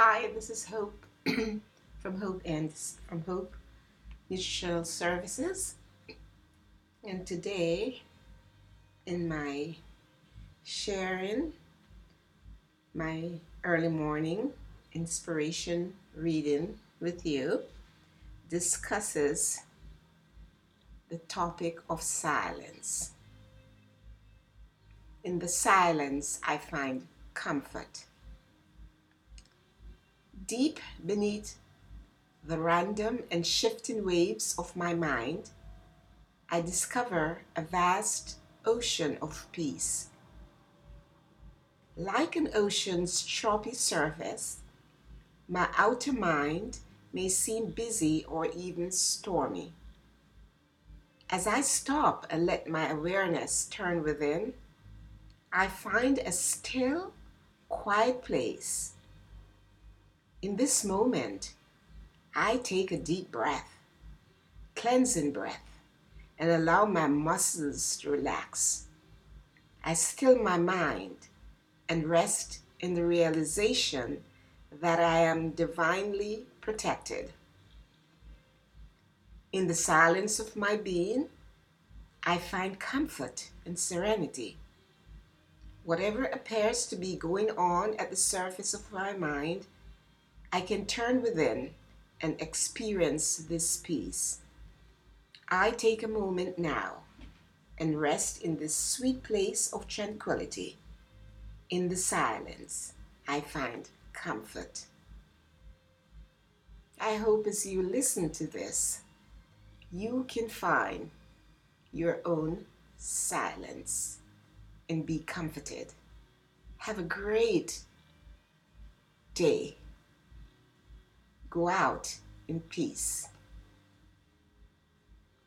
Hi, this is Hope from Hope and from Hope Nutritional Services. And today, in my sharing my early morning inspiration reading with you, discusses the topic of silence. In the silence, I find comfort. Deep beneath the random and shifting waves of my mind, I discover a vast ocean of peace. Like an ocean's choppy surface, my outer mind may seem busy or even stormy. As I stop and let my awareness turn within, I find a still, quiet place. In this moment, I take a deep breath, cleansing breath, and allow my muscles to relax. I still my mind and rest in the realization that I am divinely protected. In the silence of my being, I find comfort and serenity. Whatever appears to be going on at the surface of my mind, I can turn within and experience this peace. I take a moment now and rest in this sweet place of tranquility. In the silence, I find comfort. I hope as you listen to this, you can find your own silence and be comforted. Have a great day. Go out in peace.